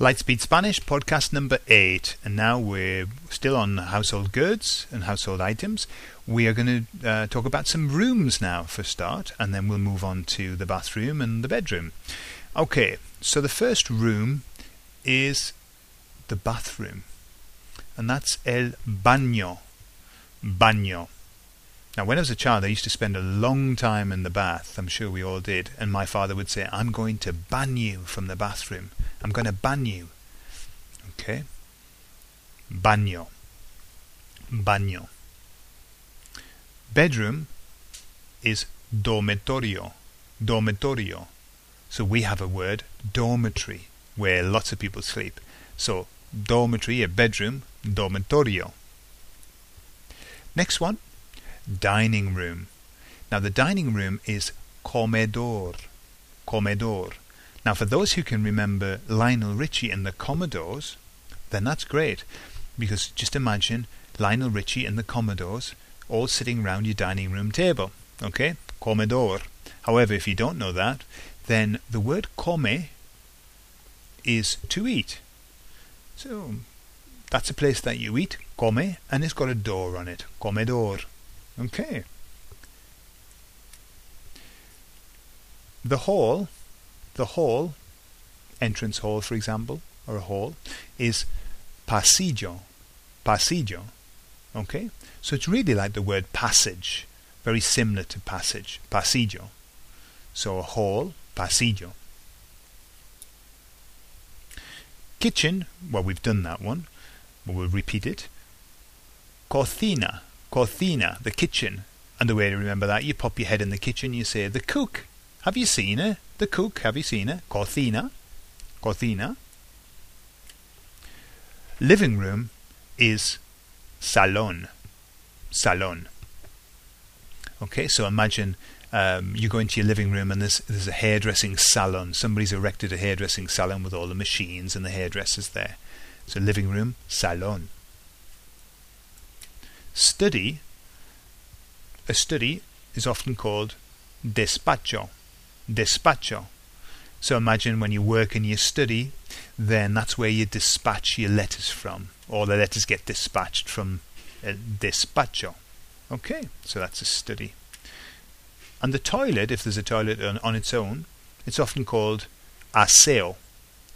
Lightspeed Spanish podcast number eight, and now we're still on household goods and household items. We are going to uh, talk about some rooms now for start, and then we'll move on to the bathroom and the bedroom. Okay, so the first room is the bathroom, and that's el baño. Baño. Now, when I was a child, I used to spend a long time in the bath. I'm sure we all did. And my father would say, I'm going to ban you from the bathroom. I'm going to ban you. Okay? Baño. Baño. Bedroom is dormitorio. Dormitorio. So we have a word, dormitory, where lots of people sleep. So dormitory, a bedroom, dormitorio. Next one, dining room. Now the dining room is comedor. Comedor. Now for those who can remember Lionel Richie and the Commodores, then that's great. Because just imagine Lionel Richie and the Commodores all sitting round your dining room table. Okay? Comedor. However, if you don't know that, then the word come is to eat. So that's a place that you eat, come, and it's got a door on it. Comedor. Okay. The hall, the hall, entrance hall, for example, or a hall, is pasillo. Pasillo. Okay? So it's really like the word passage, very similar to passage, pasillo. So a hall, pasillo. Kitchen, well, we've done that one, but we'll repeat it. Cocina, Cocina, the kitchen. And the way to remember that, you pop your head in the kitchen, you say, the cook. Have you seen her? The cook, have you seen her? Cocina. Cocina. Living room is salon. Salon. Okay, so imagine um, you go into your living room and there's, there's a hairdressing salon. Somebody's erected a hairdressing salon with all the machines and the hairdressers there. So living room, salon. Study, a study is often called despacho. Despacho. So imagine when you work in your study, then that's where you dispatch your letters from. All the letters get dispatched from uh, despacho. Okay, so that's a study. And the toilet, if there's a toilet on, on its own, it's often called aseo.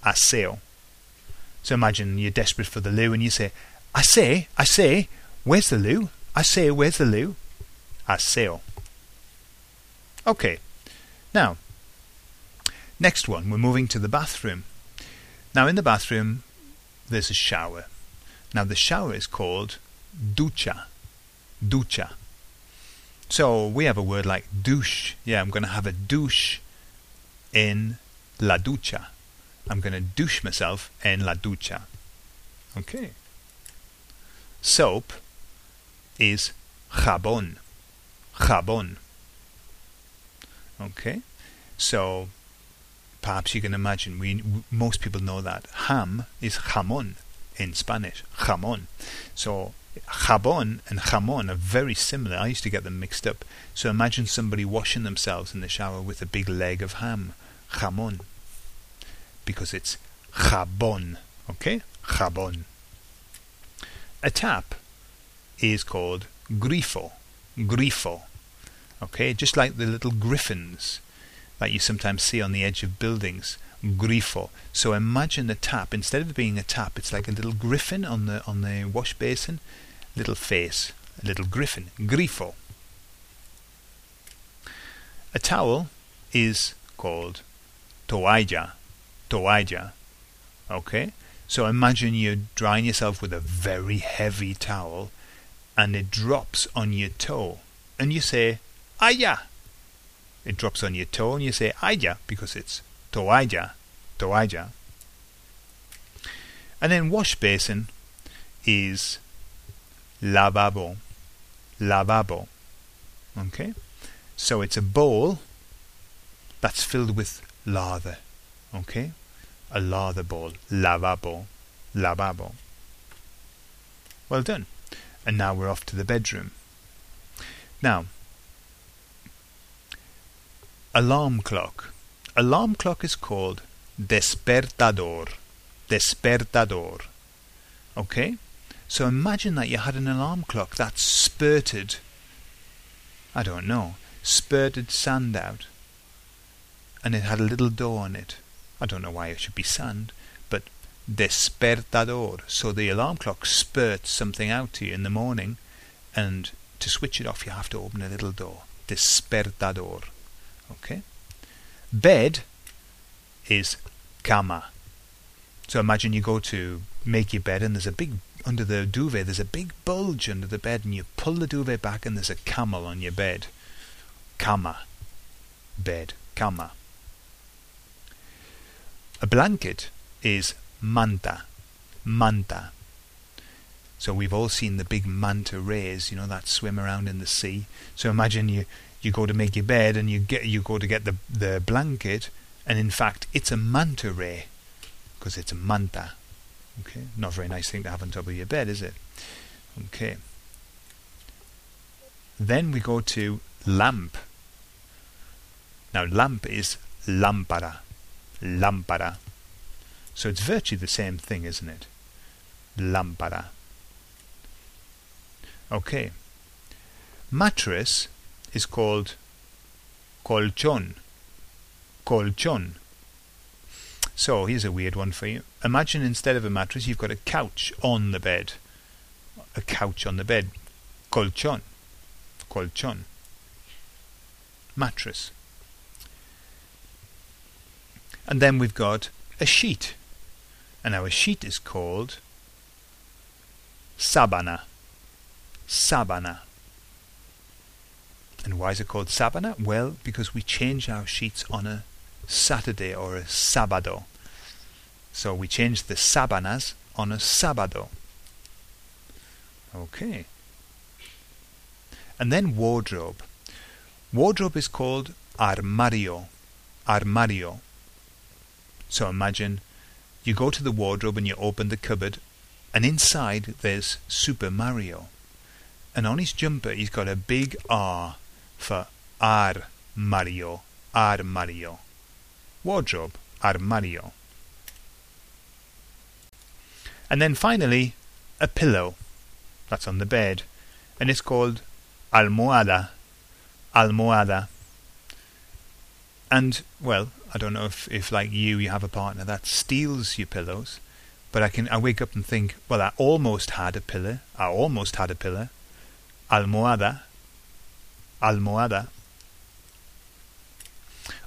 Aseo. So imagine you're desperate for the loo and you say, I say, I say, Where's the loo? I say, where's the loo? Aseo. Okay. Now, next one, we're moving to the bathroom. Now, in the bathroom, there's a shower. Now, the shower is called ducha. Ducha. So we have a word like douche. Yeah, I'm going to have a douche in la ducha. I'm going to douche myself in la ducha. Okay. Soap is jabón. Jabón. Okay? So perhaps you can imagine we most people know that ham is jamón in Spanish. Jamón. So jabón and jamón are very similar. I used to get them mixed up. So imagine somebody washing themselves in the shower with a big leg of ham. Jamón. Because it's jabón. Okay? Jabón. A tap is called grifo. Grifo. Okay, just like the little griffins that you sometimes see on the edge of buildings. Grifo. So imagine the tap. Instead of being a tap, it's like a little griffin on the on the wash basin. Little face. A little griffin. Grifo. A towel is called toalla. Toalla. Okay? So imagine you're drying yourself with a very heavy towel and it drops on your toe and you say aya. It drops on your toe and you say aya because it's toalla toalla and then wash basin is lavabo lavabo okay? So it's a bowl that's filled with lather okay? A lather bowl lavabo lavabo. Well done and now we're off to the bedroom. Now, alarm clock. Alarm clock is called despertador. despertador. Okay? So imagine that you had an alarm clock that spurted, I don't know, spurted sand out. And it had a little door on it. I don't know why it should be sand, despertador. So the alarm clock spurts something out to you in the morning, and to switch it off, you have to open a little door. Despertador. Okay? Bed is cama. So imagine you go to make your bed and there's a big under the duvet there's a big bulge under the bed and you pull the duvet back and there's a camel on your bed. Cama. Bed. Cama. A blanket is manta. Manta. So we've all seen the big manta rays, you know, that swim around in the sea. So imagine you, you go to make your bed and you get you go to get the the blanket and in fact it's a manta ray because it's a manta. Okay, not a very nice thing to have on top of your bed, is it? Okay. Then we go to lamp. Now lamp is lampara. Lampara. So it's virtually the same thing, isn't it? Lampara. Okay. Mattress is called colchón. Colchón. So here's a weird one for you. Imagine instead of a mattress you've got a couch on the bed. A couch on the bed. Colchón. Colchón. Mattress. And then we've got a sheet. And our sheet is called sabana. Sabana. And why is it called Sabana? Well, because we change our sheets on a Saturday or a Sabado. So we change the Sabanas on a Sabado. Okay. And then wardrobe. Wardrobe is called armario. Armario. So imagine you go to the wardrobe and you open the cupboard and inside there's Super Mario and on his jumper he's got a big R for armario, armario. Wardrobe, armario. And then finally, a pillow. That's on the bed. And it's called almohada, almohada. And, well, I don't know if, if like you, you have a partner that steals your pillows. But I can I wake up and think, well, I almost had a pillow. I almost had a pillow almohada, almohada.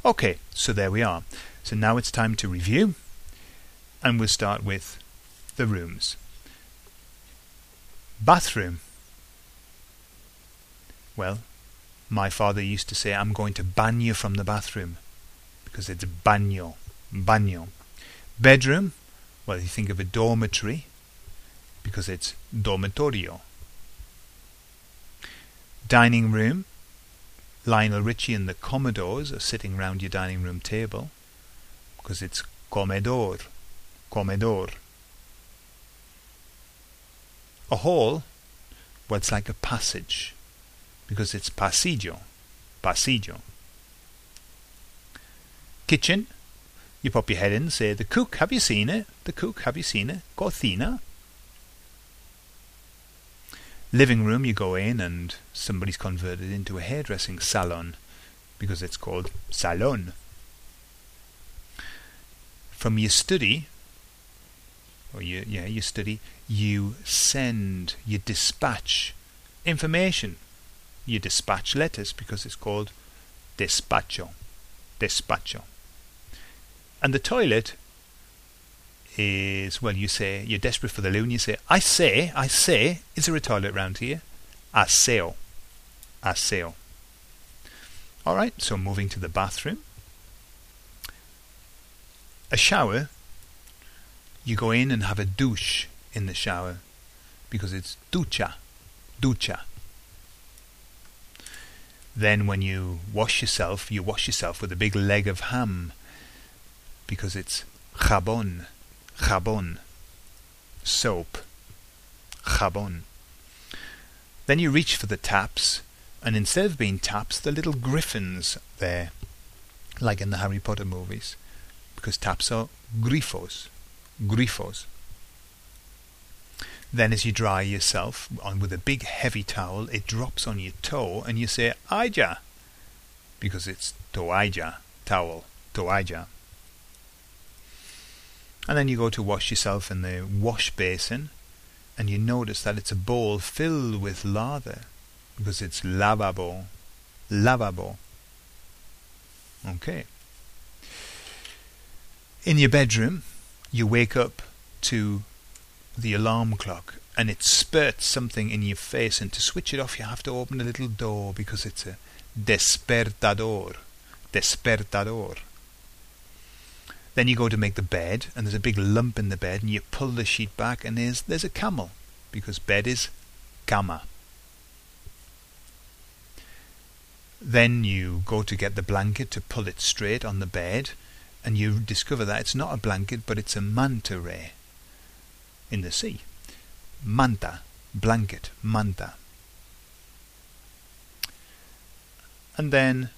Okay, so there we are. So now it's time to review, and we'll start with the rooms. Bathroom. Well, my father used to say, I'm going to ban you from the bathroom, because it's baño, baño. Bedroom, well, you think of a dormitory, because it's dormitorio dining room. Lionel Richie and the Commodores are sitting round your dining room table because it's comedor, comedor. A hall, well, it's like a passage because it's pasillo, pasillo. Kitchen, you pop your head in and say, The cook, have you seen it? The cook, have you seen it? Cocina. Living room, you go in and somebody's converted into a hairdressing salon because it's called salon. From your study, or yeah, your study, you send, you dispatch information. You dispatch letters because it's called despacho. Despacho. And the toilet is well, you say you're desperate for the loo, and you say, "I say, I say, is there a toilet round here?" Aseo, aseo. All right, so moving to the bathroom. A shower. You go in and have a douche in the shower because it's ducha, ducha. Then when you wash yourself, you wash yourself with a big leg of ham because it's jabón, jabón, soap, jabón. Then you reach for the taps, and instead of being taps, the little griffins there, like in the Harry Potter movies, because taps are grifos, grifos. Then as you dry yourself on with a big heavy towel, it drops on your toe and you say aja because it's toalla, towel, toalla. And then you go to wash yourself in the wash basin and you notice that it's a bowl filled with lather because it's lavabo, lavabo. Okay. In your bedroom, you wake up to the alarm clock and it spurts something in your face and to switch it off you have to open a little door because it's a despertador. Despertador. Then you go to make the bed and there's a big lump in the bed and you pull the sheet back and there's there's a camel because bed is cama. Then you go to get the blanket to pull it straight on the bed and you discover that it's not a blanket but it's a manta ray in the sea. Manta, blanket, manta. And then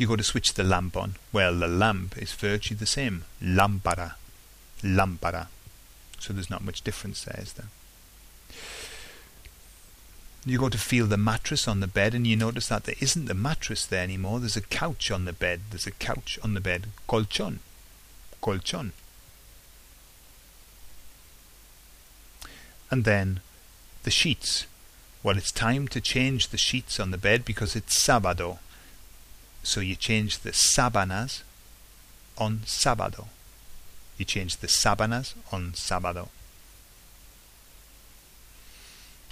you go to switch the lamp on. Well, the lamp is virtually the same. Lampara. Lampara. So there's not much difference there, is there? You go to feel the mattress on the bed and you notice that there isn't a mattress there anymore. There's a couch on the bed. There's a couch on the bed. Colchon. Colchon. And then the sheets. Well, it's time to change the sheets on the bed because it's sábado. So you change the sábanas on sábado. You change the sábanas on sábado.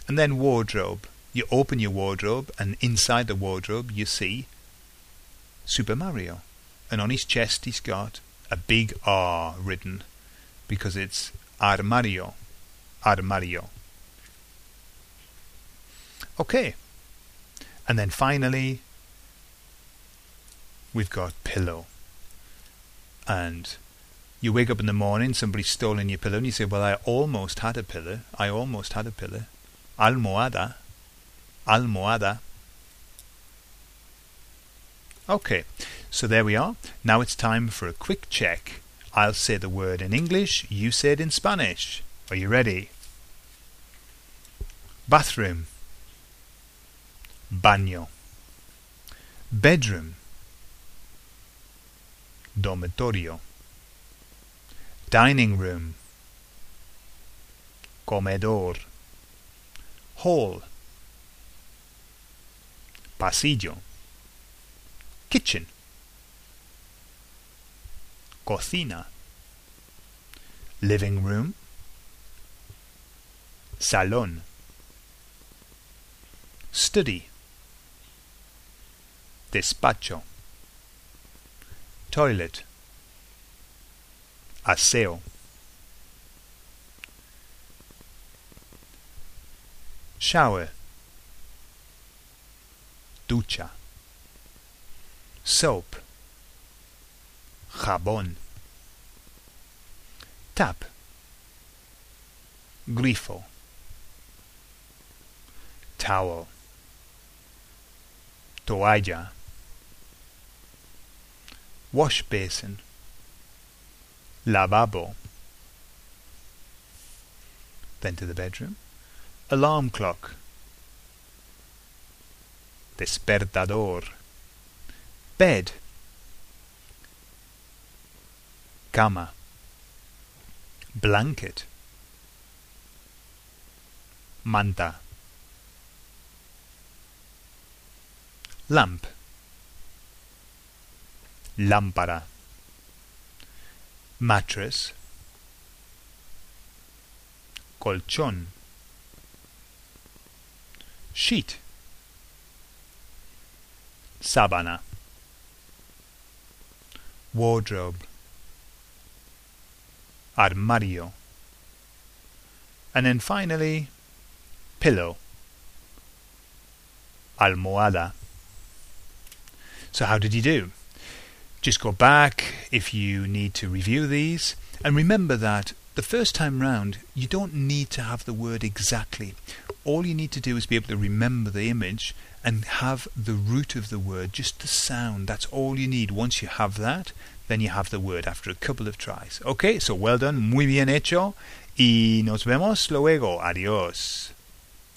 And then wardrobe. You open your wardrobe and inside the wardrobe you see Super Mario. And on his chest he's got a big R written because it's armario. Armario. Okay. And then finally, we've got pillow. And you wake up in the morning, somebody's stolen your pillow, and you say, Well, I almost had a pillow. I almost had a pillow. Almohada. Almohada. Okay, so there we are. Now it's time for a quick check. I'll say the word in English, you say it in Spanish. Are you ready? Bathroom. Baño. Bedroom. Dormitorio. Dining room. Comedor. Hall. Pasillo. Kitchen. Cocina. Living room. Salón. Study. Despacho. Toilet. Aseo. Shower. Ducha. Soap. Jabón. Tap. Grifo. Towel toalla, wash basin, lavabo. Then to the bedroom, alarm clock, despertador, bed, cama, blanket, manta. lamp lámpara. Mattress. Colchón. Sheet. Sábana. Wardrobe. Armario. And then finally pillow. Almohada. So how did you do? Just go back if you need to review these. And remember that the first time round, you don't need to have the word exactly. All you need to do is be able to remember the image and have the root of the word, just the sound. That's all you need. Once you have that, then you have the word after a couple of tries. Okay, so well done, muy bien hecho, y nos vemos luego. Adiós.